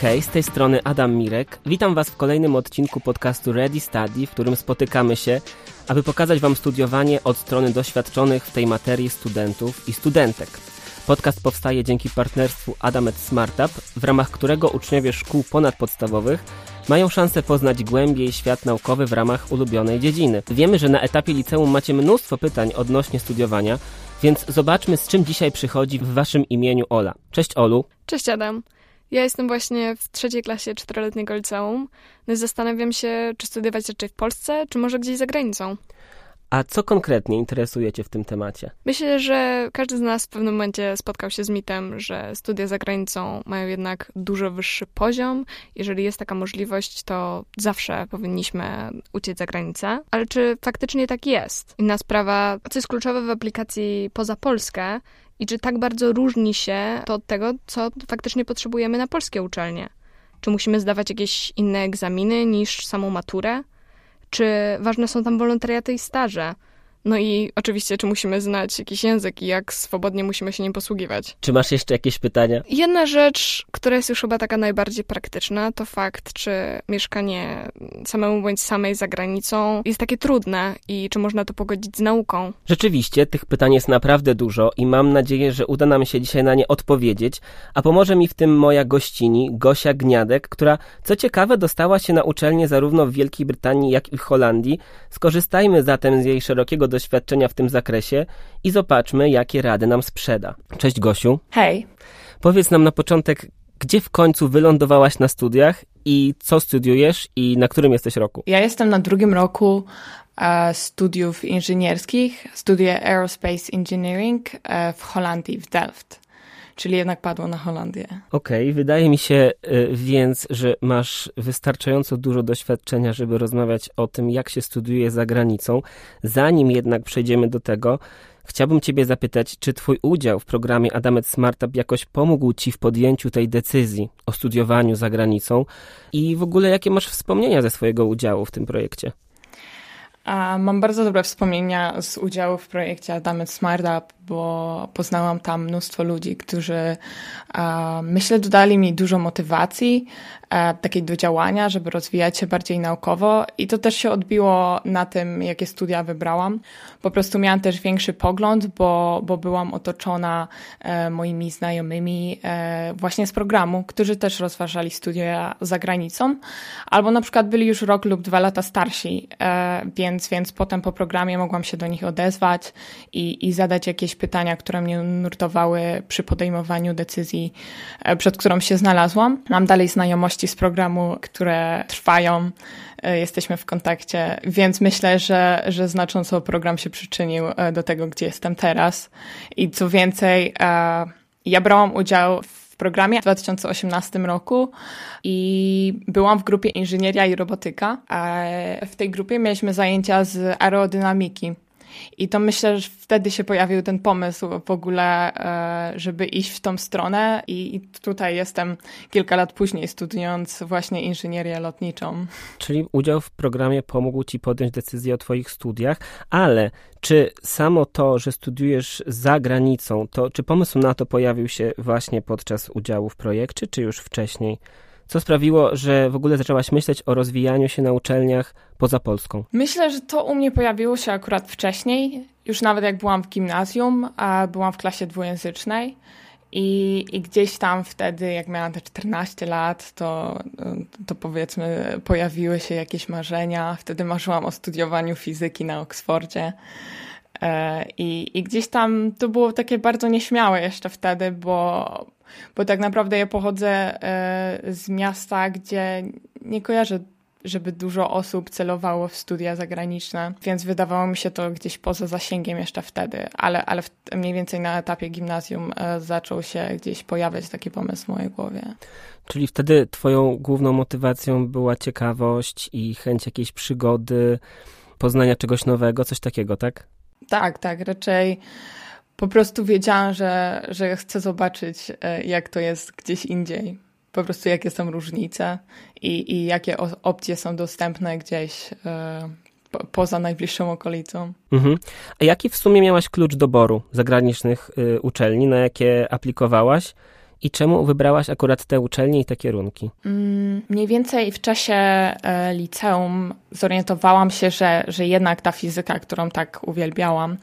Hej, z tej strony Adam Mirek. Witam Was w kolejnym odcinku podcastu Ready Study, w którym spotykamy się, aby pokazać Wam studiowanie od strony doświadczonych w tej materii studentów i studentek. Podcast powstaje dzięki partnerstwu Adamet Smartup, w ramach którego uczniowie szkół ponadpodstawowych mają szansę poznać głębiej świat naukowy w ramach ulubionej dziedziny. Wiemy, że na etapie liceum macie mnóstwo pytań odnośnie studiowania, więc zobaczmy, z czym dzisiaj przychodzi w Waszym imieniu Ola. Cześć Olu. Cześć Adam. Ja jestem właśnie w trzeciej klasie czteroletniego liceum. No zastanawiam się, czy studiować raczej w Polsce, czy może gdzieś za granicą. A co konkretnie interesuje Cię w tym temacie? Myślę, że każdy z nas w pewnym momencie spotkał się z mitem, że studia za granicą mają jednak dużo wyższy poziom. Jeżeli jest taka możliwość, to zawsze powinniśmy uciec za granicę. Ale czy faktycznie tak jest? Inna sprawa, co jest kluczowe w aplikacji poza Polskę i czy tak bardzo różni się to od tego, co faktycznie potrzebujemy na polskie uczelnie? Czy musimy zdawać jakieś inne egzaminy niż samą maturę? Czy ważne są tam wolontariaty i staże? No i oczywiście, czy musimy znać jakiś język i jak swobodnie musimy się nim posługiwać. Czy masz jeszcze jakieś pytania? Jedna rzecz, która jest już chyba taka najbardziej praktyczna, to fakt, czy mieszkanie samemu bądź samej za granicą jest takie trudne i czy można to pogodzić z nauką. Rzeczywiście, tych pytań jest naprawdę dużo i mam nadzieję, że uda nam się dzisiaj na nie odpowiedzieć, a pomoże mi w tym moja gościni, Gosia Gniadek, która co ciekawe dostała się na uczelnię zarówno w Wielkiej Brytanii, jak i w Holandii. Skorzystajmy zatem z jej szerokiego doświadczenia w tym zakresie i zobaczmy, jakie rady nam sprzeda. Cześć Gosiu. Hej. Powiedz nam na początek, gdzie w końcu wylądowałaś na studiach i co studiujesz i na którym jesteś roku? Ja jestem na drugim roku e, studiów inżynierskich. Studiuję Aerospace Engineering e, w Holandii, w Delft. Czyli jednak padło na Holandię. Okej, okay, wydaje mi się y, więc, że masz wystarczająco dużo doświadczenia, żeby rozmawiać o tym, jak się studiuje za granicą. Zanim jednak przejdziemy do tego, Chciałbym Ciebie zapytać, czy Twój udział w programie Adamet Smartup jakoś pomógł Ci w podjęciu tej decyzji o studiowaniu za granicą i w ogóle jakie masz wspomnienia ze swojego udziału w tym projekcie? Mam bardzo dobre wspomnienia z udziału w projekcie Adamet Smartup, bo poznałam tam mnóstwo ludzi, którzy myślę dodali mi dużo motywacji, e, takiej do działania, żeby rozwijać się bardziej naukowo i to też się odbiło na tym, jakie studia wybrałam. Po prostu miałam też większy pogląd, bo, bo byłam otoczona e, moimi znajomymi e, właśnie z programu, którzy też rozważali studia za granicą, albo na przykład byli już rok lub dwa lata starsi, więc, więc potem po programie mogłam się do nich odezwać i, i zadać jakieś pytania, które mnie nurtowały przy podejmowaniu decyzji, przed którą się znalazłam. Mam dalej znajomości z programu, które trwają. E, jesteśmy w kontakcie, więc myślę, że, że znacząco program się przyczynił e, do tego, gdzie jestem teraz. I co więcej, e, ja brałam udział w programie w 2018 roku i byłam w grupie inżynieria i robotyka. W tej grupie mieliśmy zajęcia z aerodynamiki. I to myślę, że wtedy się pojawił ten pomysł w ogóle, e, żeby iść w tą stronę i tutaj jestem kilka lat później studiując właśnie inżynierię lotniczą. Czyli udział w programie pomógł Ci podjąć decyzję o Twoich studiach, ale czy samo to, że studiujesz za granicą, to czy pomysł na to pojawił się właśnie podczas udziału w projekcie, czy już wcześniej? Co sprawiło, że w ogóle zaczęłaś myśleć o rozwijaniu się na uczelniach poza Polską? Myślę, że to u mnie pojawiło się akurat wcześniej. Już nawet jak byłam w gimnazjum, a byłam w klasie dwujęzycznej. I, I gdzieś tam wtedy, jak miałam te 14 lat, to, to powiedzmy pojawiły się jakieś marzenia. Wtedy marzyłam o studiowaniu fizyki na Oksfordzie. E, I, I gdzieś tam to było takie bardzo nieśmiałe jeszcze wtedy, bo, bo tak naprawdę ja pochodzę e, z miasta, gdzie nie kojarzę, żeby dużo osób celowało w studia zagraniczne, więc wydawało mi się to gdzieś poza zasięgiem jeszcze wtedy, ale, ale mniej więcej na etapie gimnazjum e, zaczął się gdzieś pojawiać taki pomysł w mojej głowie. Czyli wtedy twoją główną motywacją była ciekawość i chęć jakiejś przygody, poznania czegoś nowego, coś takiego, tak? Tak, tak, raczej po prostu wiedziałam, że, że chcę zobaczyć, e, jak to jest gdzieś indziej. Po prostu jakie są różnice i, i jakie opcje są dostępne gdzieś e, po, poza najbliższą okolicą. Mhm. A jaki w sumie miałaś klucz doboru zagranicznych y, uczelni, na jakie aplikowałaś? I czemu wybrałaś akurat te uczelnie i te kierunki? Mm, mniej więcej w czasie e, liceum zorientowałam się, że, że jednak ta fizyka, którą tak uwielbiałam,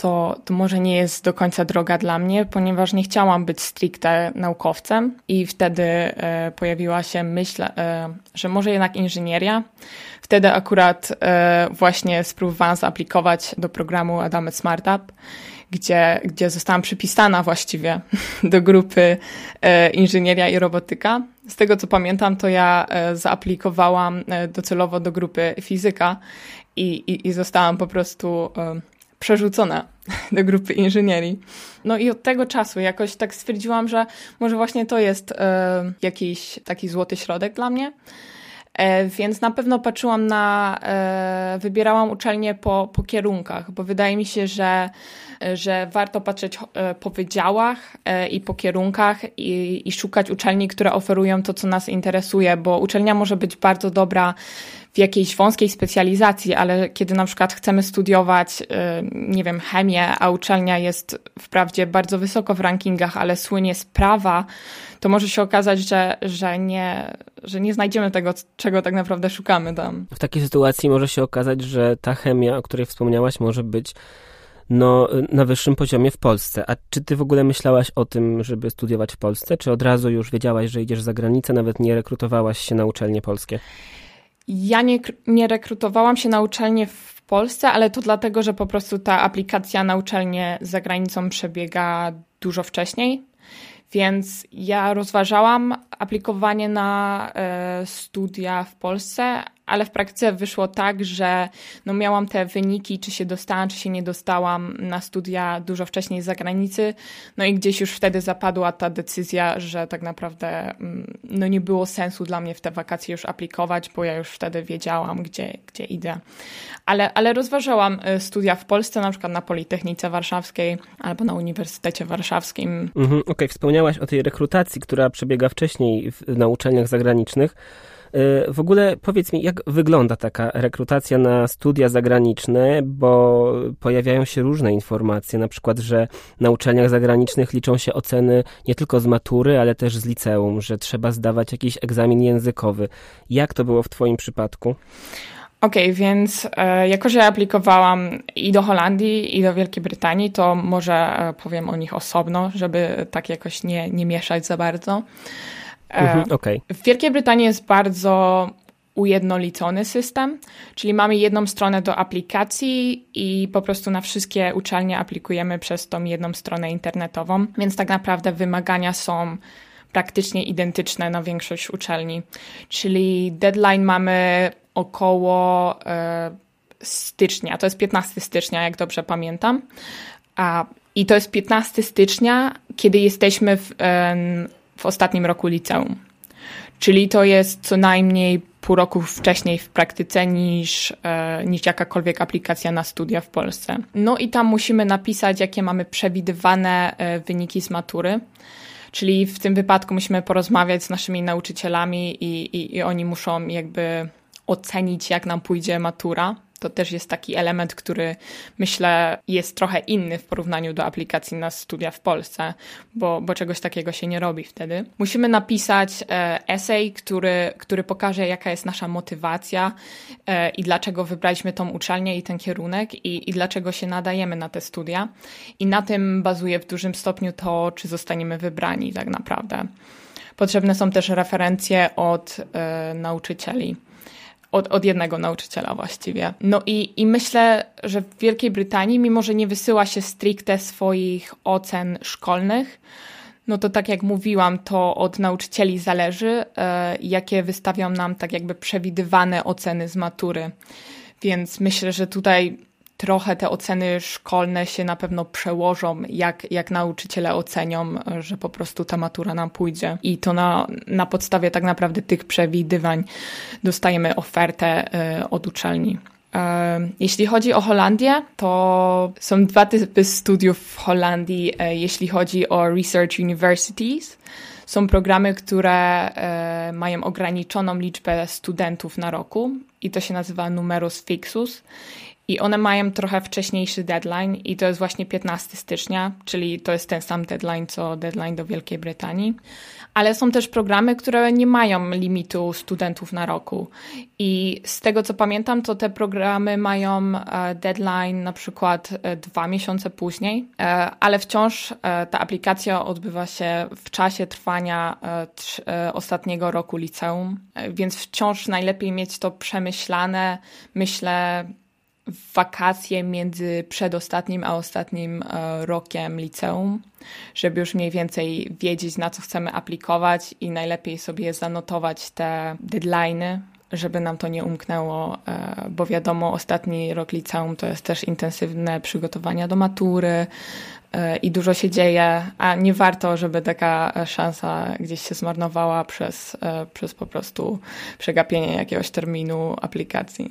to, to może nie jest do końca droga dla mnie, ponieważ nie chciałam być stricte naukowcem i wtedy e, pojawiła się myśl, e, że może jednak inżynieria. Wtedy akurat e, właśnie spróbowałam zaaplikować do programu Adamy Smart Up, gdzie, gdzie zostałam przypisana właściwie do grupy e, inżynieria i robotyka. Z tego co pamiętam, to ja e, zaaplikowałam e, docelowo do grupy fizyka i, i, i zostałam po prostu e, przerzucona do grupy inżynierii. No i od tego czasu jakoś tak stwierdziłam, że może właśnie to jest e, jakiś taki złoty środek dla mnie. E, więc na pewno patrzyłam na, e, wybierałam uczelnię po, po kierunkach, bo wydaje mi się, że, że warto patrzeć po wydziałach i po kierunkach i, i szukać uczelni, które oferują to, co nas interesuje, bo uczelnia może być bardzo dobra w jakiejś wąskiej specjalizacji, ale kiedy na przykład chcemy studiować, y, nie wiem, chemię, a uczelnia jest wprawdzie bardzo wysoko w rankingach, ale słynie z prawa, to może się okazać, że, że, nie, że nie znajdziemy tego, czego tak naprawdę szukamy tam. W takiej sytuacji może się okazać, że ta chemia, o której wspomniałaś, może być no, na wyższym poziomie w Polsce. A czy ty w ogóle myślałaś o tym, żeby studiować w Polsce, czy od razu już wiedziałaś, że idziesz za granicę, nawet nie rekrutowałaś się na uczelnie polskie? Ja nie, nie rekrutowałam się na uczelnię w Polsce, ale to dlatego, że po prostu ta aplikacja na uczelnię za granicą przebiega dużo wcześniej. Więc ja rozważałam aplikowanie na e, studia w Polsce, ale w praktyce wyszło tak, że no miałam te wyniki, czy się dostałam, czy się nie dostałam na studia dużo wcześniej z zagranicy. No i gdzieś już wtedy zapadła ta decyzja, że tak naprawdę mm, no nie było sensu dla mnie w te wakacje już aplikować, bo ja już wtedy wiedziałam, gdzie, gdzie idę. Ale, ale rozważałam y, studia w Polsce, na przykład na Politechnice Warszawskiej albo na Uniwersytecie Warszawskim. Mhm, Okej, okay. wspomniałaś o tej rekrutacji, która przebiega wcześniej w, na uczelniach zagranicznych. Y, w ogóle powiedz mi, jak wygląda taka rekrutacja na studia zagraniczne, bo pojawiają się różne informacje, na przykład, że na uczelniach zagranicznych liczą się oceny nie tylko z matury, ale też z liceum, że trzeba zdawać jakiś egzamin językowy. Jak to było w Twoim przypadku? Okej, okay, więc e, jako, że ja aplikowałam i do Holandii, i do Wielkiej Brytanii, to może e, powiem o nich osobno, żeby tak jakoś nie, nie mieszać za bardzo. Mhm, e, okay. W Wielkiej Brytanii jest bardzo ujednolicony system, czyli mamy jedną stronę do aplikacji i po prostu na wszystkie uczelnie aplikujemy przez tą jedną stronę internetową, więc tak naprawdę wymagania są praktycznie identyczne na większość uczelni. Czyli deadline mamy około e, stycznia, to jest 15 stycznia, jak dobrze pamiętam. A, I to jest 15 stycznia, kiedy jesteśmy w, e, w ostatnim roku liceum. Czyli to jest co najmniej pół roku wcześniej w praktyce niż, e, niż jakakolwiek aplikacja na studia w Polsce. No i tam musimy napisać, jakie mamy przewidywane e, wyniki z matury. Czyli w tym wypadku musimy porozmawiać z naszymi nauczycielami i, i, i oni muszą jakby ocenić, jak nam pójdzie matura. To też jest taki element, który myślę jest trochę inny w porównaniu do aplikacji na studia w Polsce, bo, bo czegoś takiego się nie robi wtedy. Musimy napisać e, esej, który, który pokaże, jaka jest nasza motywacja e, i dlaczego wybraliśmy tą uczelnię i ten kierunek i, i dlaczego się nadajemy na te studia. I na tym bazuje w dużym stopniu to, czy zostaniemy wybrani tak naprawdę. Potrzebne są też referencje od e, nauczycieli od, od jednego nauczyciela właściwie. No i, i myślę, że w Wielkiej Brytanii, mimo że nie wysyła się stricte swoich ocen szkolnych, no to tak jak mówiłam, to od nauczycieli zależy, e, jakie wystawią nam tak jakby przewidywane oceny z matury. Więc myślę, że tutaj trochę te oceny szkolne się na pewno przełożą, jak, jak nauczyciele ocenią, że po prostu ta matura nam pójdzie. I to na, na podstawie tak naprawdę tych przewidywań dostajemy ofertę y, od uczelni. E, jeśli chodzi o Holandię, to są dwa typy studiów w Holandii, e, jeśli chodzi o Research Universities. Są programy, które mają ograniczoną liczbę studentów na roku i to się nazywa numerus fixus i one mają trochę wcześniejszy deadline i to jest właśnie 15 stycznia, czyli to jest ten sam deadline co deadline do Wielkiej Brytanii. Ale są też programy, które nie mają limitu studentów na roku. I z tego co pamiętam, to te programy mają e, deadline na przykład e, dwa miesiące później, e, ale wciąż ta aplikacja odbywa się w czasie trwania ostatniego roku liceum, więc wciąż najlepiej mieć to przemyślane, myślę, wakacje między przedostatnim a ostatnim e, rokiem liceum, żeby już mniej więcej wiedzieć, na co chcemy aplikować i najlepiej sobie zanotować te deadlines, żeby nam to nie umknęło, e, bo wiadomo, ostatni rok liceum to jest też intensywne przygotowania do matury e, i dużo się dzieje, a nie warto, żeby taka szansa gdzieś się zmarnowała przez, przez po prostu przegapienie jakiegoś terminu aplikacji.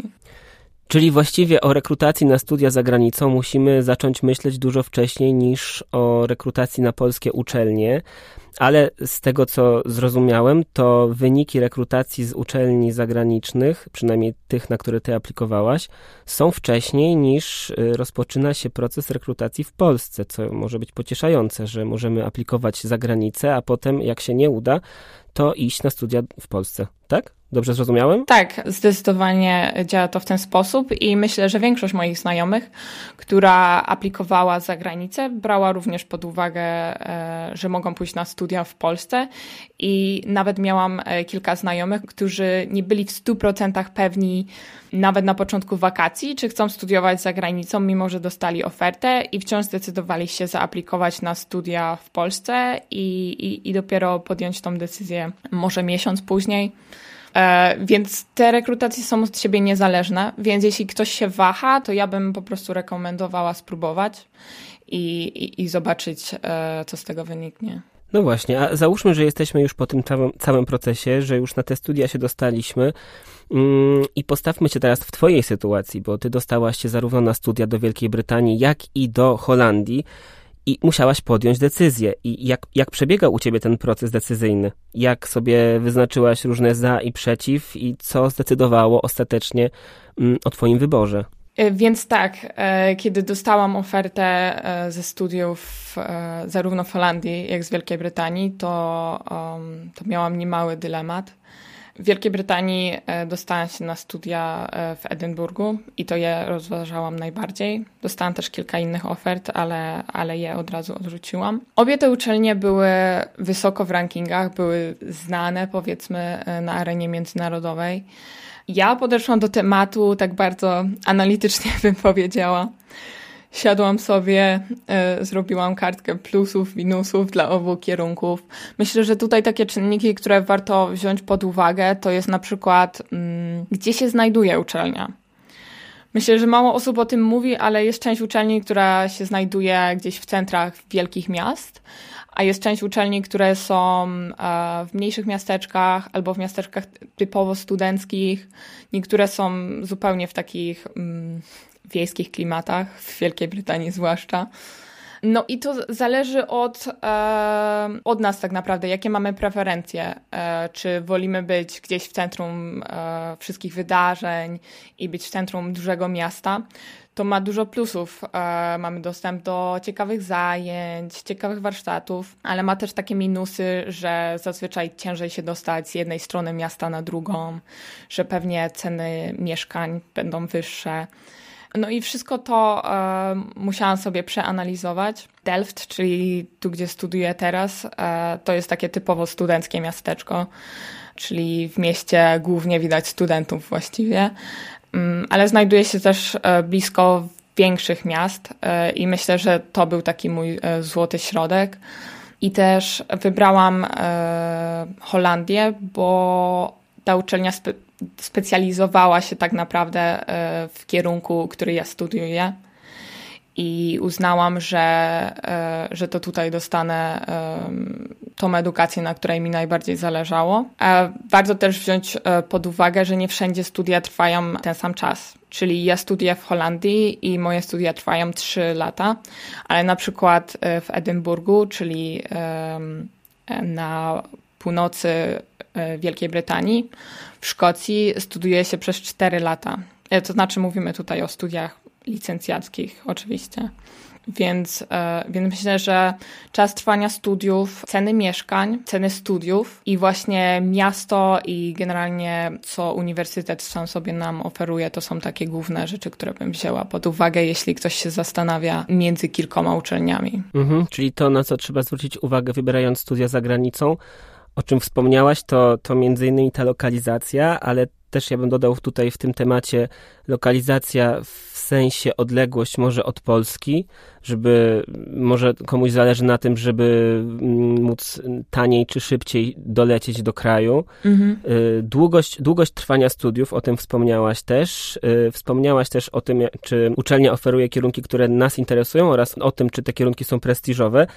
Czyli właściwie o rekrutacji na studia za granicą musimy zacząć myśleć dużo wcześniej niż o rekrutacji na polskie uczelnie, ale z tego co zrozumiałem, to wyniki rekrutacji z uczelni zagranicznych, przynajmniej tych, na które ty aplikowałaś, są wcześniej niż y, rozpoczyna się proces rekrutacji w Polsce, co może być pocieszające, że możemy aplikować za granicę, a potem jak się nie uda, to iść na studia w Polsce, tak? Dobrze zrozumiałem? Tak, zdecydowanie działa to w ten sposób i myślę, że większość moich znajomych, która aplikowała za granicę, brała również pod uwagę, e, że mogą pójść na studia w Polsce i nawet miałam e, kilka znajomych, którzy nie byli w 100% pewni, nawet na początku wakacji, czy chcą studiować za granicą, mimo że dostali ofertę i wciąż zdecydowali się zaaplikować na studia w Polsce i, i, i dopiero podjąć tą decyzję może miesiąc później. E, więc te rekrutacje są od siebie niezależne, więc jeśli ktoś się waha, to ja bym po prostu rekomendowała spróbować i, i, i zobaczyć, e, co z tego wyniknie. No właśnie, a załóżmy, że jesteśmy już po tym całym, całym procesie, że już na te studia się dostaliśmy mm, i postawmy się teraz w Twojej sytuacji, bo Ty dostałaś się zarówno na studia do Wielkiej Brytanii, jak i do Holandii i musiałaś podjąć decyzję. I jak, jak przebiegał u ciebie ten proces decyzyjny? Jak sobie wyznaczyłaś różne za i przeciw i co zdecydowało ostatecznie mm, o twoim wyborze? E, więc tak, e, kiedy dostałam ofertę e, ze studiów zarówno w Holandii, jak z Wielkiej Brytanii, to, to miałam niemały dylemat w Wielkiej Brytanii e, dostałam się na studia e, w Edynburgu i to je rozważałam najbardziej. Dostałam też kilka innych ofert, ale, ale je od razu odrzuciłam. Obie te uczelnie były wysoko w rankingach, były znane powiedzmy e, na arenie międzynarodowej. Ja podeszłam do tematu tak bardzo analitycznie bym powiedziała siadłam sobie, y, zrobiłam kartkę plusów, minusów dla obu kierunków. Myślę, że tutaj takie czynniki, które warto wziąć pod uwagę, to jest na przykład, mm, gdzie się znajduje uczelnia. Myślę, że mało osób o tym mówi, ale jest część uczelni, która się znajduje gdzieś w centrach wielkich miast, a jest część uczelni, które są e, w mniejszych miasteczkach albo w miasteczkach typowo studenckich. Niektóre są zupełnie w takich mm, wiejskich klimatach, w Wielkiej Brytanii zwłaszcza. No i to zależy od, e, od nas tak naprawdę, jakie mamy preferencje. E, czy wolimy być gdzieś w centrum e, wszystkich wydarzeń i być w centrum dużego miasta, to ma dużo plusów. E, mamy dostęp do ciekawych zajęć, ciekawych warsztatów, ale ma też takie minusy, że zazwyczaj ciężej się dostać z jednej strony miasta na drugą, że pewnie ceny mieszkań będą wyższe. No i wszystko to e, musiałam sobie przeanalizować. Delft, czyli tu, gdzie studiuję teraz, e, to jest takie typowo studenckie miasteczko, czyli w mieście głównie widać studentów właściwie, mm, ale znajduje się też e, blisko większych miast e, i myślę, że to był taki mój e, złoty środek. I też wybrałam Holandię, bo ta uczelnia specjalizowała się tak naprawdę e, w kierunku, który ja studiuję. I uznałam, że, e, że to tutaj dostanę tą edukację, na której mi najbardziej zależało. Warto też wziąć e, pod uwagę, że nie wszędzie studia trwają ten sam czas. Czyli ja studiuję w Holandii i moje studia trwają 3 lata, ale na przykład w Edynburgu, czyli na północy Wielkiej Brytanii, w Szkocji studiuje się przez 4 lata. E, to znaczy mówimy tutaj o studiach licencjackich oczywiście. Więc, e, więc myślę, że czas trwania studiów, ceny mieszkań, ceny studiów i właśnie miasto i generalnie co uniwersytet sam sobie nam oferuje, to są takie główne rzeczy, które bym wzięła pod uwagę, jeśli ktoś się zastanawia między kilkoma uczelniami. Mhm, czyli to, na co trzeba zwrócić uwagę, wybierając studia za granicą, o czym wspomniałaś, to, to między innymi ta lokalizacja, ale też ja bym dodał tutaj w tym temacie lokalizacja w sensie odległość może od Polski, żeby może komuś zależy na tym, żeby mm, móc taniej czy szybciej dolecieć do kraju. Mhm. Y, długość, długość trwania studiów, o tym wspomniałaś też. Y, wspomniałaś też o tym, czy uczelnia oferuje kierunki, które nas interesują oraz o tym, czy te kierunki są prestiżowe.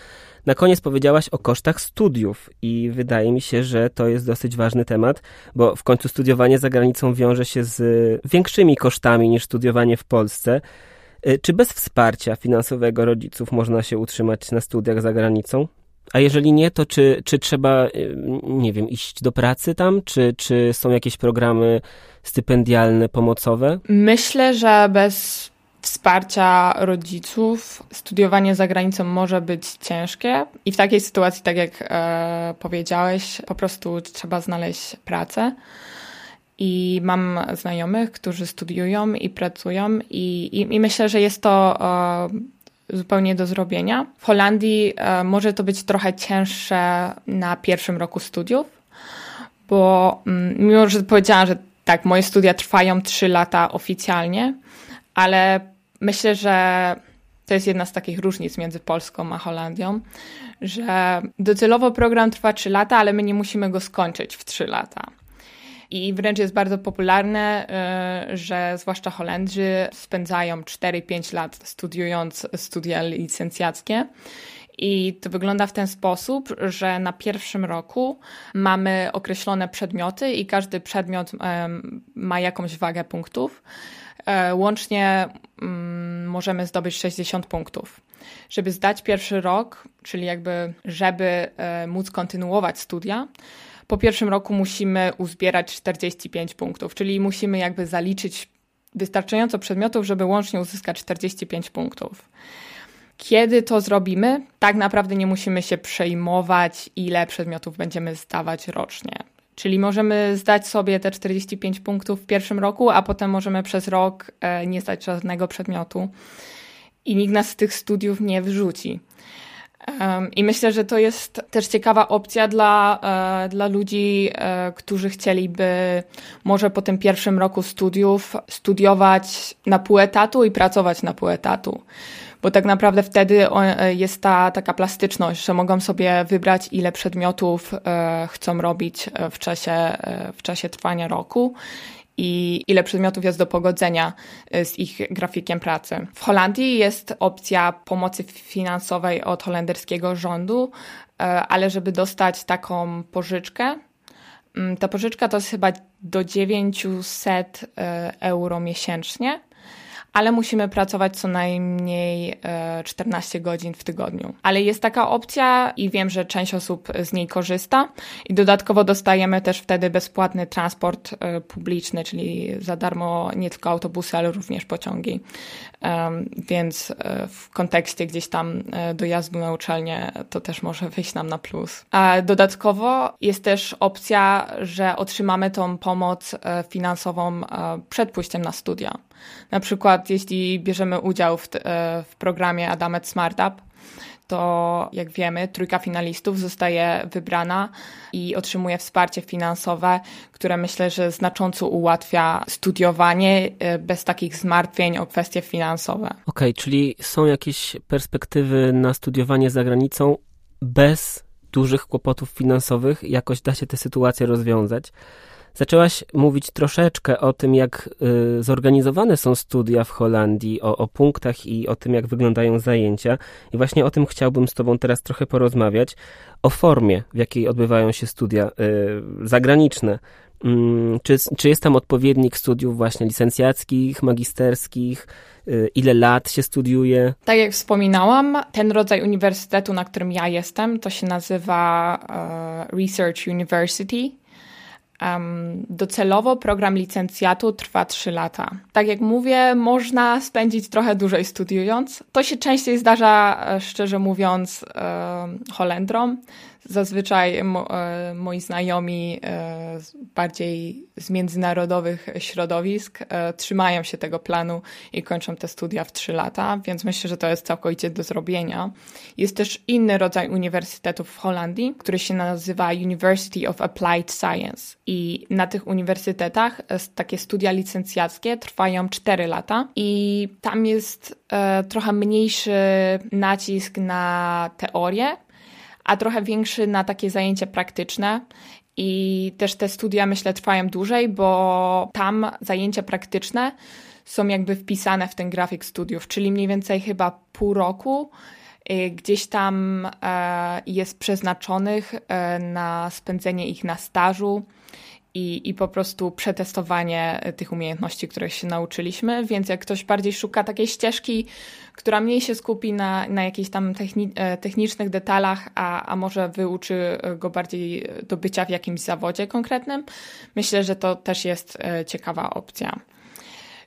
Na koniec powiedziałaś o kosztach studiów i wydaje mi się, że to jest dosyć ważny temat, bo w końcu studiowanie za granicą wiąże się z większymi kosztami niż studiowanie w Polsce. Y, czy bez wsparcia finansowego rodziców można się utrzymać na studiach za granicą? A jeżeli nie, to czy, czy trzeba, y, nie wiem, iść do pracy tam? Czy, czy są jakieś programy stypendialne, pomocowe? Myślę, że bez wsparcia rodziców studiowanie za granicą może być ciężkie i w takiej sytuacji, tak jak e, powiedziałeś, po prostu trzeba znaleźć pracę. I mam znajomych, którzy studiują i pracują, i, i, i myślę, że jest to e, zupełnie do zrobienia. W Holandii e, może to być trochę cięższe na pierwszym roku studiów, bo mm, mimo, że powiedziałam, że tak, moje studia trwają 3 lata oficjalnie, ale myślę, że to jest jedna z takich różnic między Polską a Holandią, że docelowo program trwa 3 lata, ale my nie musimy go skończyć w 3 lata. I wręcz jest bardzo popularne, y, że zwłaszcza Holendrzy spędzają 4-5 lat studiując studia licencjackie. I to wygląda w ten sposób, że na pierwszym roku mamy określone przedmioty i każdy przedmiot ma jakąś wagę punktów. E, łącznie mm, możemy zdobyć 60 punktów. Żeby zdać pierwszy rok, czyli jakby, żeby e, móc kontynuować studia, po pierwszym roku musimy uzbierać 45 punktów, czyli musimy jakby zaliczyć wystarczająco przedmiotów, żeby łącznie uzyskać 45 punktów. Kiedy to zrobimy, tak naprawdę nie musimy się przejmować, ile przedmiotów będziemy zdawać rocznie. Czyli możemy zdać sobie te 45 punktów w pierwszym roku, a potem możemy przez rok e, nie zdać żadnego przedmiotu i nikt nas z tych studiów nie wyrzuci. I myślę, że to jest też ciekawa opcja dla, e, dla ludzi, e, którzy chcieliby może po tym pierwszym roku studiów studiować na pół etatu i pracować na pół etatu. Bo tak naprawdę wtedy e, jest ta taka plastyczność, że mogą sobie wybrać, ile przedmiotów chcą robić w czasie, w czasie trwania roku i ile przedmiotów jest do pogodzenia z ich grafikiem pracy. W Holandii jest opcja pomocy finansowej od holenderskiego rządu, ale żeby dostać taką pożyczkę, mm, ta pożyczka to jest chyba do 900 euro miesięcznie ale musimy pracować co najmniej 14 e, godzin w tygodniu. Ale jest taka opcja i wiem, że część osób z niej korzysta i dodatkowo dostajemy też wtedy bezpłatny transport e, publiczny, czyli za darmo nie tylko autobusy, ale również pociągi. Więc e, w kontekście gdzieś tam dojazdu na uczelnię to też może wyjść nam na plus. A dodatkowo jest też opcja, że otrzymamy tą pomoc finansową przed pójściem na studia. Na przykład, jeśli bierzemy udział w, e, w programie Adamet Smart Up, to jak wiemy, trójka finalistów zostaje wybrana i otrzymuje wsparcie finansowe, które myślę, że znacząco ułatwia studiowanie e, bez takich zmartwień o kwestie finansowe. Okej, okay, czyli są jakieś perspektywy na studiowanie za granicą bez dużych kłopotów finansowych, jakoś da się tę sytuację rozwiązać. Zaczęłaś mówić troszeczkę o tym, jak y, zorganizowane są studia w Holandii, o, o punktach i o tym, jak wyglądają zajęcia. I właśnie o tym chciałbym z Tobą teraz trochę porozmawiać. O formie, w jakiej odbywają się studia y, zagraniczne. Mm, czy, czy jest tam odpowiednik studiów właśnie licencjackich, magisterskich? Y, ile lat się studiuje? Tak jak wspominałam, ten rodzaj uniwersytetu, na którym ja jestem, to się nazywa uh, Research University docelowo program licencjatu trwa 3 lata. Tak jak mówię, można spędzić trochę dłużej studiując. To się częściej zdarza, e, szczerze mówiąc, e, Holendrom. Zazwyczaj e, moi znajomi e, bardziej z międzynarodowych środowisk e, trzymają się tego planu i kończą te studia w 3 lata, więc myślę, że to jest całkowicie do zrobienia. Jest też inny rodzaj uniwersytetów w Holandii, który się nazywa University of Applied Science. I na tych uniwersytetach takie studia licencjackie trwają 4 lata i tam jest trochę mniejszy nacisk na teorię, a trochę większy na takie zajęcia praktyczne. I też te studia, myślę, trwają dłużej, bo tam zajęcia praktyczne są jakby wpisane w ten grafik studiów, czyli mniej więcej chyba pół roku y, gdzieś tam e, jest przeznaczonych e, na spędzenie ich na stażu i, i po prostu przetestowanie tych umiejętności, których się nauczyliśmy. Więc jak ktoś bardziej szuka takiej ścieżki, która mniej się skupi na, na jakichś tam techni e, technicznych detalach, a, a może wyuczy go bardziej do bycia w jakimś zawodzie konkretnym, myślę, że to też jest e, ciekawa opcja.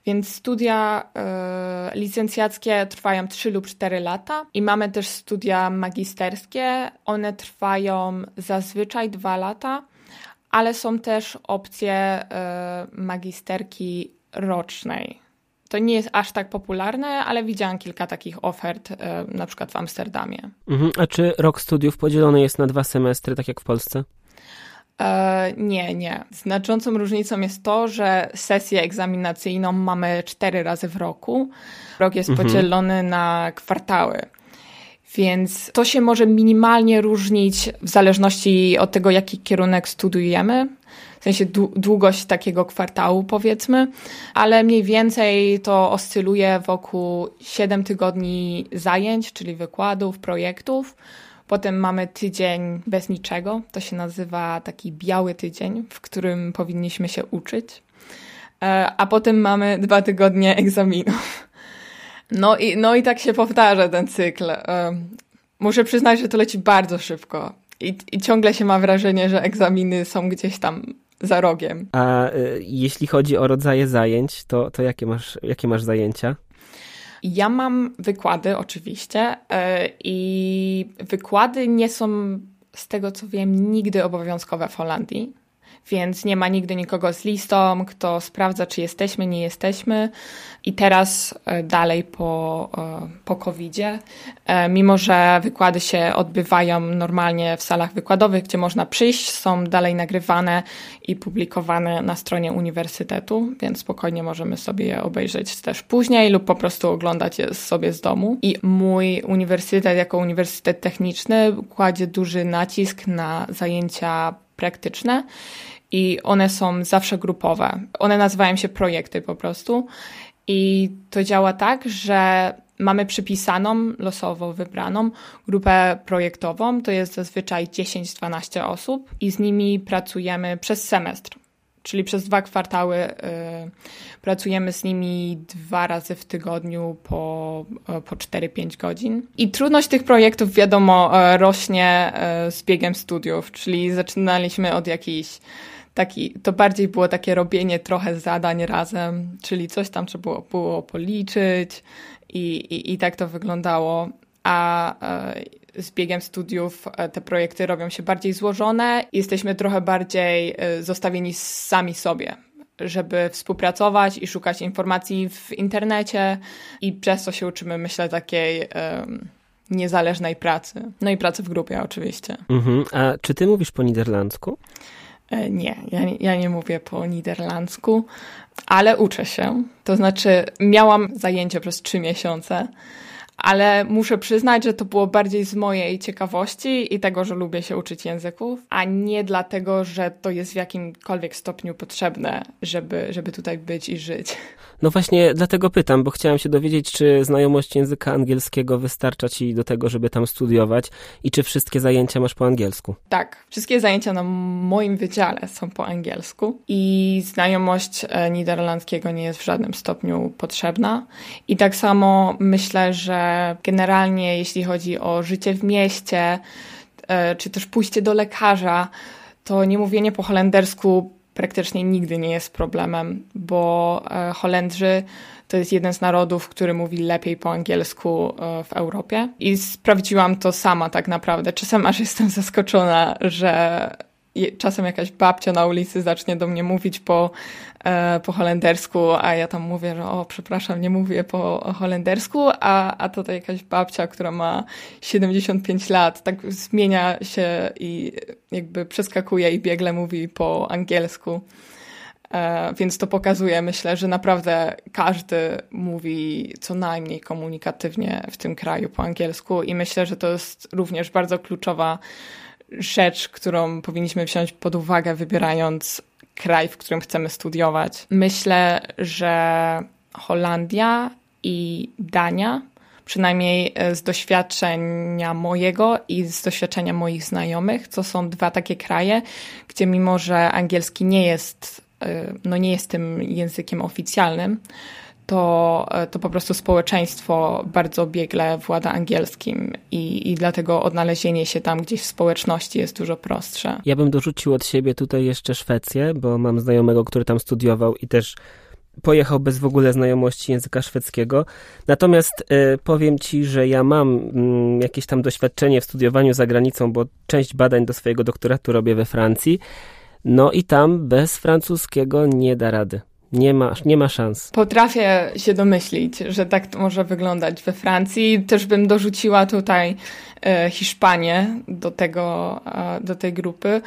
Więc studia y, licencjackie trwają 3 lub 4 lata i mamy też studia magisterskie. One trwają zazwyczaj 2 lata ale są też opcje e, magisterki rocznej. To nie jest aż tak popularne, ale widziałam kilka takich ofert, e, na przykład w Amsterdamie. Mhm. A czy rok studiów podzielony jest na dwa semestry, tak jak w Polsce? E, nie, nie. Znaczącą różnicą jest to, że sesję egzaminacyjną mamy cztery razy w roku. Rok jest mhm. podzielony na kwartały. Więc to się może minimalnie różnić w zależności od tego, jaki kierunek studiujemy, w sensie długość takiego kwartału, powiedzmy, ale mniej więcej to oscyluje wokół 7 tygodni zajęć, czyli wykładów, projektów. Potem mamy tydzień bez niczego, to się nazywa taki biały tydzień, w którym powinniśmy się uczyć. E, a potem mamy dwa tygodnie egzaminów. No i, no i tak się powtarza ten cykl. Muszę przyznać, że to leci bardzo szybko. I, I ciągle się ma wrażenie, że egzaminy są gdzieś tam za rogiem. A y, jeśli chodzi o rodzaje zajęć, to, to jakie, masz, jakie masz zajęcia? Ja mam wykłady oczywiście y, i wykłady nie są z tego co wiem nigdy obowiązkowe w Holandii więc nie ma nigdy nikogo z listą, kto sprawdza, czy jesteśmy, nie jesteśmy. I teraz e, dalej po, e, po COVID-zie, e, mimo że wykłady się odbywają normalnie w salach wykładowych, gdzie można przyjść, są dalej nagrywane i publikowane na stronie uniwersytetu, więc spokojnie możemy sobie je obejrzeć też później lub po prostu oglądać je sobie z domu. I mój uniwersytet jako uniwersytet techniczny kładzie duży nacisk na zajęcia praktyczne i one są zawsze grupowe. One nazywają się projekty po prostu. I to działa tak, że mamy przypisaną, losowo wybraną grupę projektową, to jest zazwyczaj 10-12 osób i z nimi pracujemy przez semestr. Czyli przez dwa kwartały y, pracujemy z nimi dwa razy w tygodniu po, y, po 4-5 godzin. I trudność tych projektów, wiadomo, y, rośnie y, z biegiem studiów, czyli zaczynaliśmy od jakichś taki, to bardziej było takie robienie trochę zadań razem, czyli coś tam trzeba było, było policzyć i, i, i tak to wyglądało. A e, z biegiem studiów e, te projekty robią się bardziej złożone, jesteśmy trochę bardziej e, zostawieni sami sobie, żeby współpracować i szukać informacji w internecie i przez to się uczymy, myślę, takiej um, niezależnej pracy. No i pracy w grupie oczywiście. Mhm. A czy ty mówisz po niderlandzku? E, nie, ja nie, ja nie mówię po niderlandzku, ale uczę się. To znaczy, miałam zajęcie przez trzy miesiące ale muszę przyznać, że to było bardziej z mojej ciekawości i tego, że lubię się uczyć języków, a nie dlatego, że to jest w jakimkolwiek stopniu potrzebne, żeby, żeby tutaj być i żyć. No właśnie dlatego pytam, bo chciałem się dowiedzieć, czy znajomość języka angielskiego wystarcza ci do tego, żeby tam studiować i czy wszystkie zajęcia masz po angielsku? Tak, wszystkie zajęcia na moim wydziale są po angielsku i znajomość e, niderlandzkiego nie jest w żadnym stopniu potrzebna. I tak samo myślę, że generalnie jeśli chodzi o życie w mieście, e, czy też pójście do lekarza, to niemówienie po holendersku praktycznie nigdy nie jest problemem, bo e, Holendrzy to jest jeden z narodów, który mówi lepiej po angielsku e, w Europie. I sprawdziłam to sama tak naprawdę. Czasem aż jestem zaskoczona, że czasem jakaś babcia na ulicy zacznie do mnie mówić po, po holendersku, a ja tam mówię, że o, przepraszam, nie mówię po holendersku, a, a tutaj jakaś babcia, która ma 75 lat, tak zmienia się i jakby przeskakuje i biegle mówi po angielsku. E, więc to pokazuje, myślę, że naprawdę każdy mówi co najmniej komunikatywnie w tym kraju po angielsku i myślę, że to jest również bardzo kluczowa rzecz, którą powinniśmy wziąć pod uwagę, wybierając kraj, w którym chcemy studiować. Myślę, że Holandia i Dania, przynajmniej z doświadczenia mojego i z doświadczenia moich znajomych, to są dwa takie kraje, gdzie mimo, że angielski nie jest, e, no nie jest tym językiem oficjalnym, to, e, to po prostu społeczeństwo bardzo biegle włada angielskim i, i dlatego odnalezienie się tam gdzieś w społeczności jest dużo prostsze. Ja bym dorzucił od siebie tutaj jeszcze Szwecję, bo mam znajomego, który tam studiował i też pojechał bez w ogóle znajomości języka szwedzkiego. Natomiast y, powiem ci, że ja mam y, jakieś tam doświadczenie w studiowaniu za granicą, bo część badań do swojego doktoratu robię we Francji. No i tam bez francuskiego nie da rady. Nie ma, nie ma szans. Potrafię się domyślić, że tak to może wyglądać we Francji. Też bym dorzuciła tutaj e, Hiszpanię do, tego, e, do tej grupy.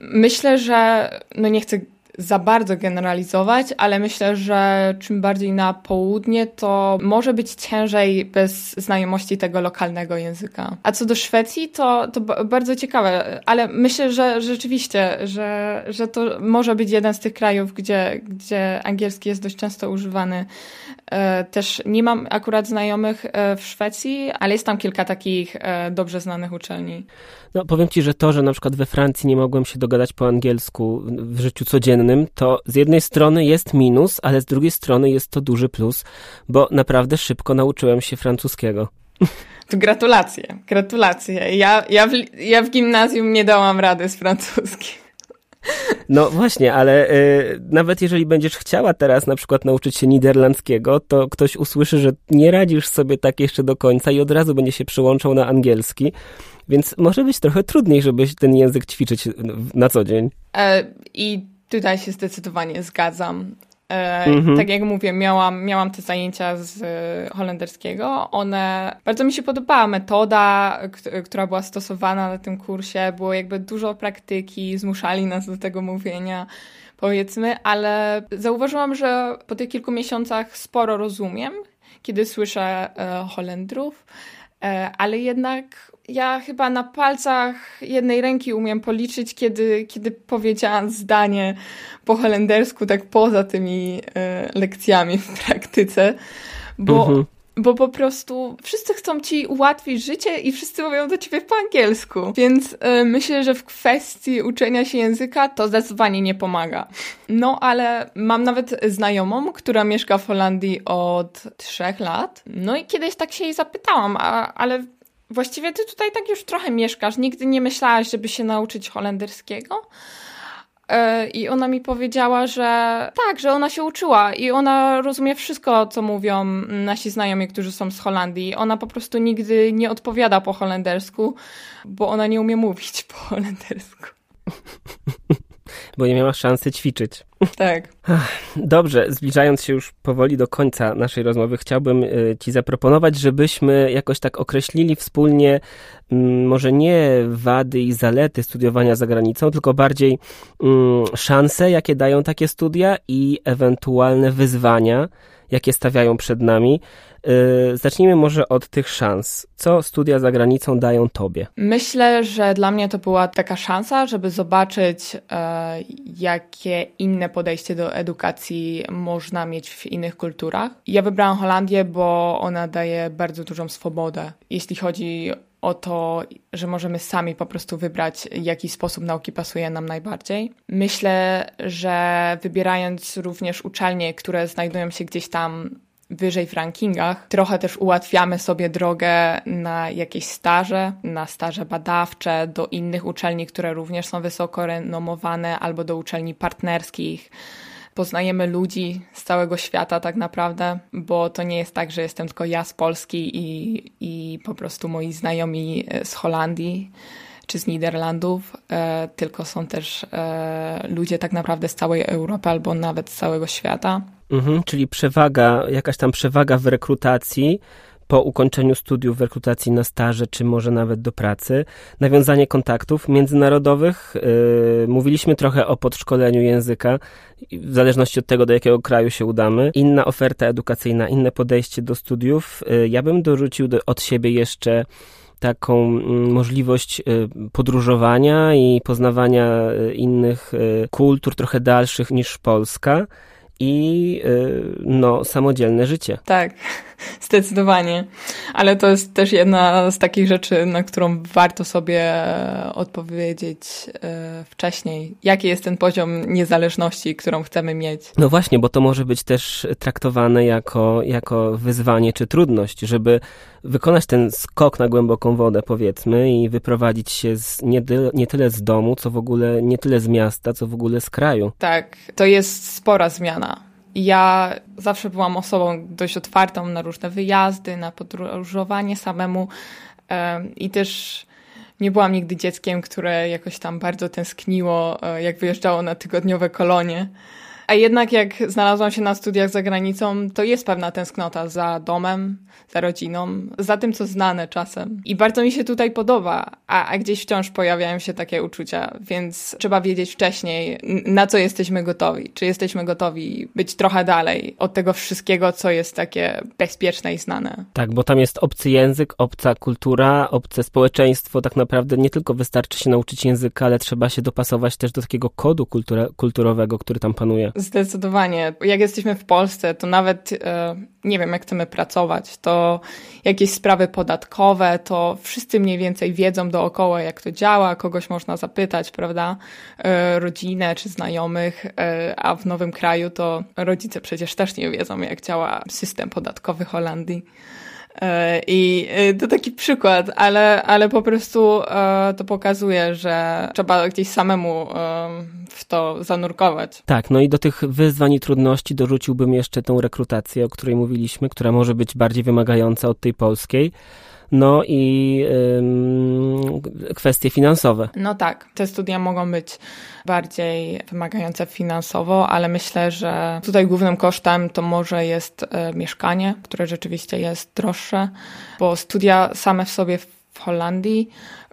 Myślę, że no nie chcę za bardzo generalizować, ale myślę, że czym bardziej na południe, to może być ciężej bez znajomości tego lokalnego języka. A co do Szwecji, to, to bardzo ciekawe, ale myślę, że rzeczywiście, że, że to może być jeden z tych krajów, gdzie, gdzie angielski jest dość często używany. E, też nie mam akurat znajomych e, w Szwecji, ale jest tam kilka takich e, dobrze znanych uczelni. No, powiem ci, że to, że na przykład we Francji nie mogłem się dogadać po angielsku w życiu codziennym, to z jednej strony jest minus, ale z drugiej strony jest to duży plus, bo naprawdę szybko nauczyłem się francuskiego. To gratulacje, gratulacje. Ja, ja, w, ja w gimnazjum nie dałam rady z francuskim. No właśnie, ale y, nawet jeżeli będziesz chciała teraz na przykład nauczyć się niderlandzkiego, to ktoś usłyszy, że nie radzisz sobie tak jeszcze do końca i od razu będzie się przyłączał na angielski. Więc może być trochę trudniej, żeby ten język ćwiczyć na co dzień. E, I tutaj się zdecydowanie zgadzam. E, mhm. Tak jak mówię, miałam, miałam te zajęcia z holenderskiego. One, bardzo mi się podobała metoda, która była stosowana na tym kursie. Było jakby dużo praktyki, zmuszali nas do tego mówienia, powiedzmy, ale zauważyłam, że po tych kilku miesiącach sporo rozumiem, kiedy słyszę e, Holendrów, e, ale jednak ja chyba na palcach jednej ręki umiem policzyć, kiedy, kiedy powiedziałam zdanie po holendersku, tak poza tymi e, lekcjami w praktyce, bo, mhm. bo po prostu wszyscy chcą ci ułatwić życie i wszyscy mówią do ciebie po angielsku. Więc e, myślę, że w kwestii uczenia się języka to zdecydowanie nie pomaga. No ale mam nawet znajomą, która mieszka w Holandii od trzech lat. No i kiedyś tak się jej zapytałam, a, ale Właściwie ty tutaj tak już trochę mieszkasz. Nigdy nie myślałaś, żeby się nauczyć holenderskiego? E, I ona mi powiedziała, że tak, że ona się uczyła i ona rozumie wszystko, co mówią nasi znajomi, którzy są z Holandii. Ona po prostu nigdy nie odpowiada po holendersku, bo ona nie umie mówić po holendersku. bo nie miała szansy ćwiczyć. Tak. Dobrze, zbliżając się już powoli do końca naszej rozmowy, chciałbym y, Ci zaproponować, żebyśmy jakoś tak określili wspólnie mm, może nie wady i zalety studiowania za granicą, tylko bardziej mm, szanse, jakie dają takie studia i ewentualne wyzwania, jakie stawiają przed nami. Y, zacznijmy może od tych szans. Co studia za granicą dają tobie? Myślę, że dla mnie to była taka szansa, żeby zobaczyć, e, jakie inne podejście do edukacji można mieć w innych kulturach. Ja wybrałam Holandię, bo ona daje bardzo dużą swobodę, jeśli chodzi o to, że możemy sami po prostu wybrać, jaki sposób nauki pasuje nam najbardziej. Myślę, że wybierając również uczelnie, które znajdują się gdzieś tam wyżej w rankingach. Trochę też ułatwiamy sobie drogę na jakieś staże, na staże badawcze, do innych uczelni, które również są wysoko renomowane, albo do uczelni partnerskich poznajemy ludzi z całego świata tak naprawdę, bo to nie jest tak, że jestem tylko ja z Polski i, i po prostu moi znajomi z Holandii czy z Niderlandów, e, tylko są też e, ludzie tak naprawdę z całej Europy albo nawet z całego świata. Mhm, czyli przewaga, jakaś tam przewaga w rekrutacji po ukończeniu studiów w rekrutacji na staże, czy może nawet do pracy, nawiązanie kontaktów międzynarodowych. Yy, mówiliśmy trochę o podszkoleniu języka, w zależności od tego, do jakiego kraju się udamy. Inna oferta edukacyjna, inne podejście do studiów. Yy, ja bym dorzucił do, od siebie jeszcze taką mm, możliwość y, podróżowania i poznawania y, innych y, kultur trochę dalszych niż Polska i no, samodzielne życie. Tak, zdecydowanie. Ale to jest też jedna z takich rzeczy, na którą warto sobie odpowiedzieć wcześniej. Jaki jest ten poziom niezależności, którą chcemy mieć? No właśnie, bo to może być też traktowane jako, jako wyzwanie czy trudność, żeby wykonać ten skok na głęboką wodę, powiedzmy, i wyprowadzić się z, nie, nie tyle z domu, co w ogóle, nie tyle z miasta, co w ogóle z kraju. Tak, to jest spora zmiana. Ja zawsze byłam osobą dość otwartą na różne wyjazdy, na podróżowanie samemu i też nie byłam nigdy dzieckiem, które jakoś tam bardzo tęskniło, e, jak wyjeżdżało na tygodniowe kolonie. A jednak jak znalazłam się na studiach za granicą, to jest pewna tęsknota za domem, za rodziną, za tym, co znane czasem. I bardzo mi się tutaj podoba, a, a gdzieś wciąż pojawiają się takie uczucia, więc trzeba wiedzieć wcześniej, na co jesteśmy gotowi. Czy jesteśmy gotowi być trochę dalej od tego wszystkiego, co jest takie bezpieczne i znane. Tak, bo tam jest obcy język, obca kultura, obce społeczeństwo. Tak naprawdę nie tylko wystarczy się nauczyć języka, ale trzeba się dopasować też do takiego kodu kultura, kulturowego, który tam panuje. Zdecydowanie. Jak jesteśmy w Polsce, to nawet e, nie wiem, jak chcemy pracować, to jakieś sprawy podatkowe, to wszyscy mniej więcej wiedzą dookoła, jak to działa, kogoś można zapytać, prawda? E, rodzinę czy znajomych, e, a w nowym kraju to rodzice przecież też nie wiedzą, jak działa system podatkowy Holandii. E, I e, to taki przykład, ale, ale po prostu e, to pokazuje, że trzeba gdzieś samemu w to zanurkować. Tak, no i do tych wyzwań i trudności dorzuciłbym jeszcze tą rekrutację, o której mówiliśmy, która może być bardziej wymagająca od tej polskiej. No i kwestie finansowe. No tak, te studia mogą być bardziej wymagające finansowo, ale myślę, że tutaj głównym kosztem to może jest e, mieszkanie, które rzeczywiście jest droższe, bo studia same w sobie w Holandii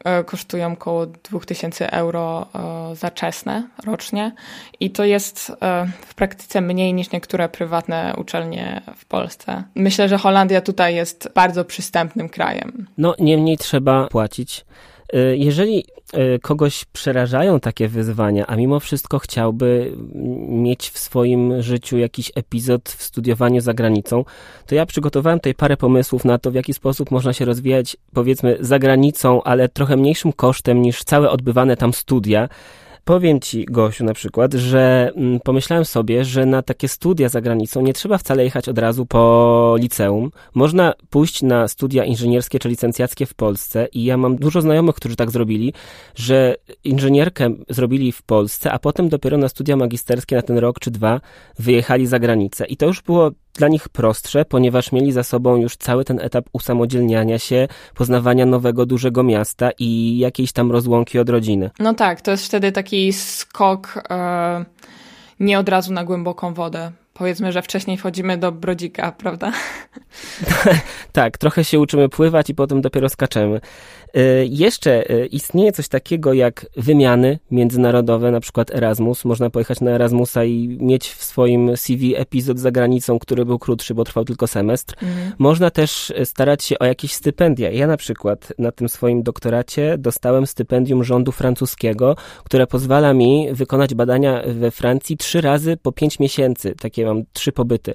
E, kosztują około 2000 euro e, za czesne rocznie i to jest e, w praktyce mniej niż niektóre prywatne uczelnie w Polsce. Myślę, że Holandia tutaj jest bardzo przystępnym krajem. No, niemniej trzeba płacić. Jeżeli E, kogoś przerażają takie wyzwania, a mimo wszystko chciałby mieć w swoim życiu jakiś epizod w studiowaniu za granicą, to ja przygotowałem tutaj parę pomysłów na to, w jaki sposób można się rozwijać, powiedzmy, za granicą, ale trochę mniejszym kosztem niż całe odbywane tam studia. Powiem ci, Gosiu, na przykład, że mm, pomyślałem sobie, że na takie studia za granicą nie trzeba wcale jechać od razu po liceum. Można pójść na studia inżynierskie czy licencjackie w Polsce i ja mam dużo znajomych, którzy tak zrobili, że inżynierkę zrobili w Polsce, a potem dopiero na studia magisterskie na ten rok czy dwa wyjechali za granicę. I to już było dla nich prostsze, ponieważ mieli za sobą już cały ten etap usamodzielniania się, poznawania nowego, dużego miasta i jakiejś tam rozłąki od rodziny. No tak, to jest wtedy taki skok e, nie od razu na głęboką wodę. Powiedzmy, że wcześniej wchodzimy do brodzika, prawda? tak, trochę się uczymy pływać i potem dopiero skaczemy. E, jeszcze e, istnieje coś takiego jak wymiany międzynarodowe, na przykład Erasmus. Można pojechać na Erasmusa i mieć w swoim CV epizod za granicą, który był krótszy, bo trwał tylko semestr. Mhm. Można też e, starać się o jakieś stypendia. Ja na przykład na tym swoim doktoracie dostałem stypendium rządu francuskiego, które pozwala mi wykonać badania we Francji trzy razy po pięć miesięcy. Takie mam trzy pobyty.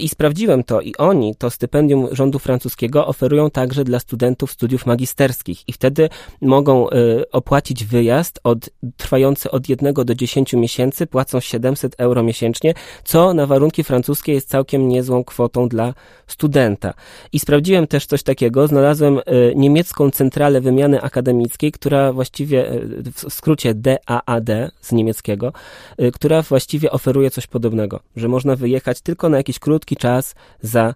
I sprawdziłem to i oni to stypendium rządu francuskiego oferują także dla studentów studiów magisterskich i wtedy mogą y, opłacić wyjazd od, trwający od 1 do 10 miesięcy, płacą 700 euro miesięcznie, co na warunki francuskie jest całkiem niezłą kwotą dla studenta. I sprawdziłem też coś takiego, znalazłem y, niemiecką centralę wymiany akademickiej, która właściwie, y, w skrócie DAAD z niemieckiego, która właściwie oferuje coś podobnego, że można wyjechać tylko na jakiś krótki czas za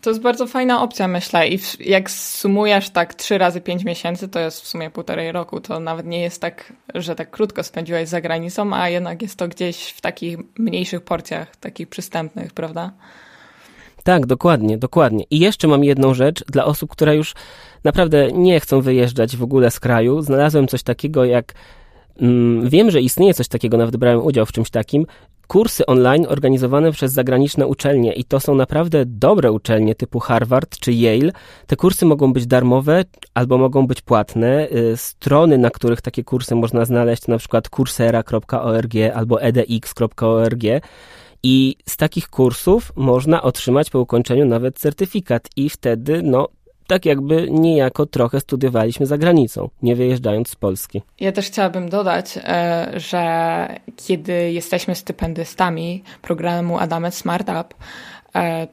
To jest bardzo fajna opcja, myślę. I jak sumujesz tak 3 razy 5 miesięcy, to jest w sumie półtorej roku. To nawet nie jest tak, że tak krótko spędziłeś za granicą, a jednak jest to gdzieś w takich mniejszych porcjach, takich przystępnych, prawda? Tak, dokładnie, dokładnie. I jeszcze mam jedną rzecz dla osób, które już naprawdę nie chcą wyjeżdżać w ogóle z kraju. Znalazłem coś takiego jak mm, Wiem, że istnieje coś takiego, nawet brałem udział w czymś takim, kursy online organizowane przez zagraniczne uczelnie i to są naprawdę dobre uczelnie typu Harvard czy Yale. Te kursy mogą być darmowe albo mogą być płatne. Y, strony, na których takie kursy można znaleźć, to na przykład coursera.org albo edx.org. I z takich kursów można otrzymać po ukończeniu nawet certyfikat i wtedy no tak jakby niejako trochę studiowaliśmy za granicą, nie wyjeżdżając z Polski. Ja też chciałabym dodać, e, że kiedy jesteśmy stypendystami programu Adamet Smart Up,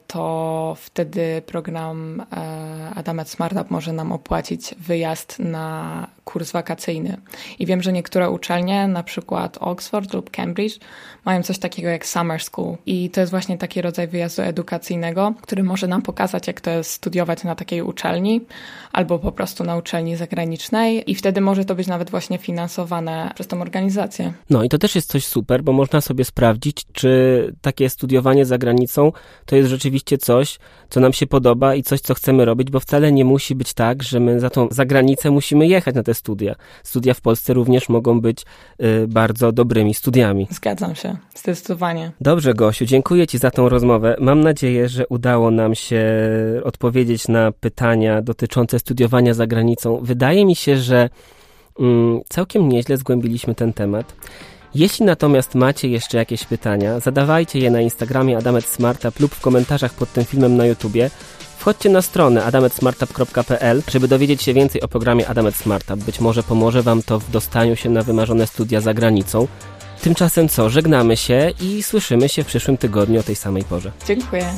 to wtedy program e, Adamet Smartup może nam opłacić wyjazd na kurs wakacyjny. I wiem, że niektóre uczelnie, na przykład Oxford lub Cambridge, mają coś takiego jak Summer School. I to jest właśnie taki rodzaj wyjazdu edukacyjnego, który może nam pokazać, jak to jest studiować na takiej uczelni albo po prostu na uczelni zagranicznej. I wtedy może to być nawet właśnie finansowane przez tą organizację. No i to też jest coś super, bo można sobie sprawdzić, czy takie studiowanie za granicą to jest rzeczywiście coś, co nam się podoba i coś, co chcemy robić, bo wcale nie musi być tak, że my za tą zagranicę musimy jechać na te studia. Studia w Polsce również mogą być y, bardzo dobrymi studiami. Zgadzam się, zdecydowanie. Dobrze, Gosiu, dziękuję Ci za tą rozmowę. Mam nadzieję, że udało nam się odpowiedzieć na pytania dotyczące studiowania za granicą. Wydaje mi się, że mm, całkiem nieźle zgłębiliśmy ten temat. Jeśli natomiast macie jeszcze jakieś pytania, zadawajcie je na Instagramie Adamet Smartup lub w komentarzach pod tym filmem na YouTubie. Wchodźcie na stronę adametsmartup.pl, żeby dowiedzieć się więcej o programie Adamet Smartup. Być może pomoże Wam to w dostaniu się na wymarzone studia za granicą. Tymczasem co, żegnamy się i słyszymy się w przyszłym tygodniu o tej samej porze. Dziękuję.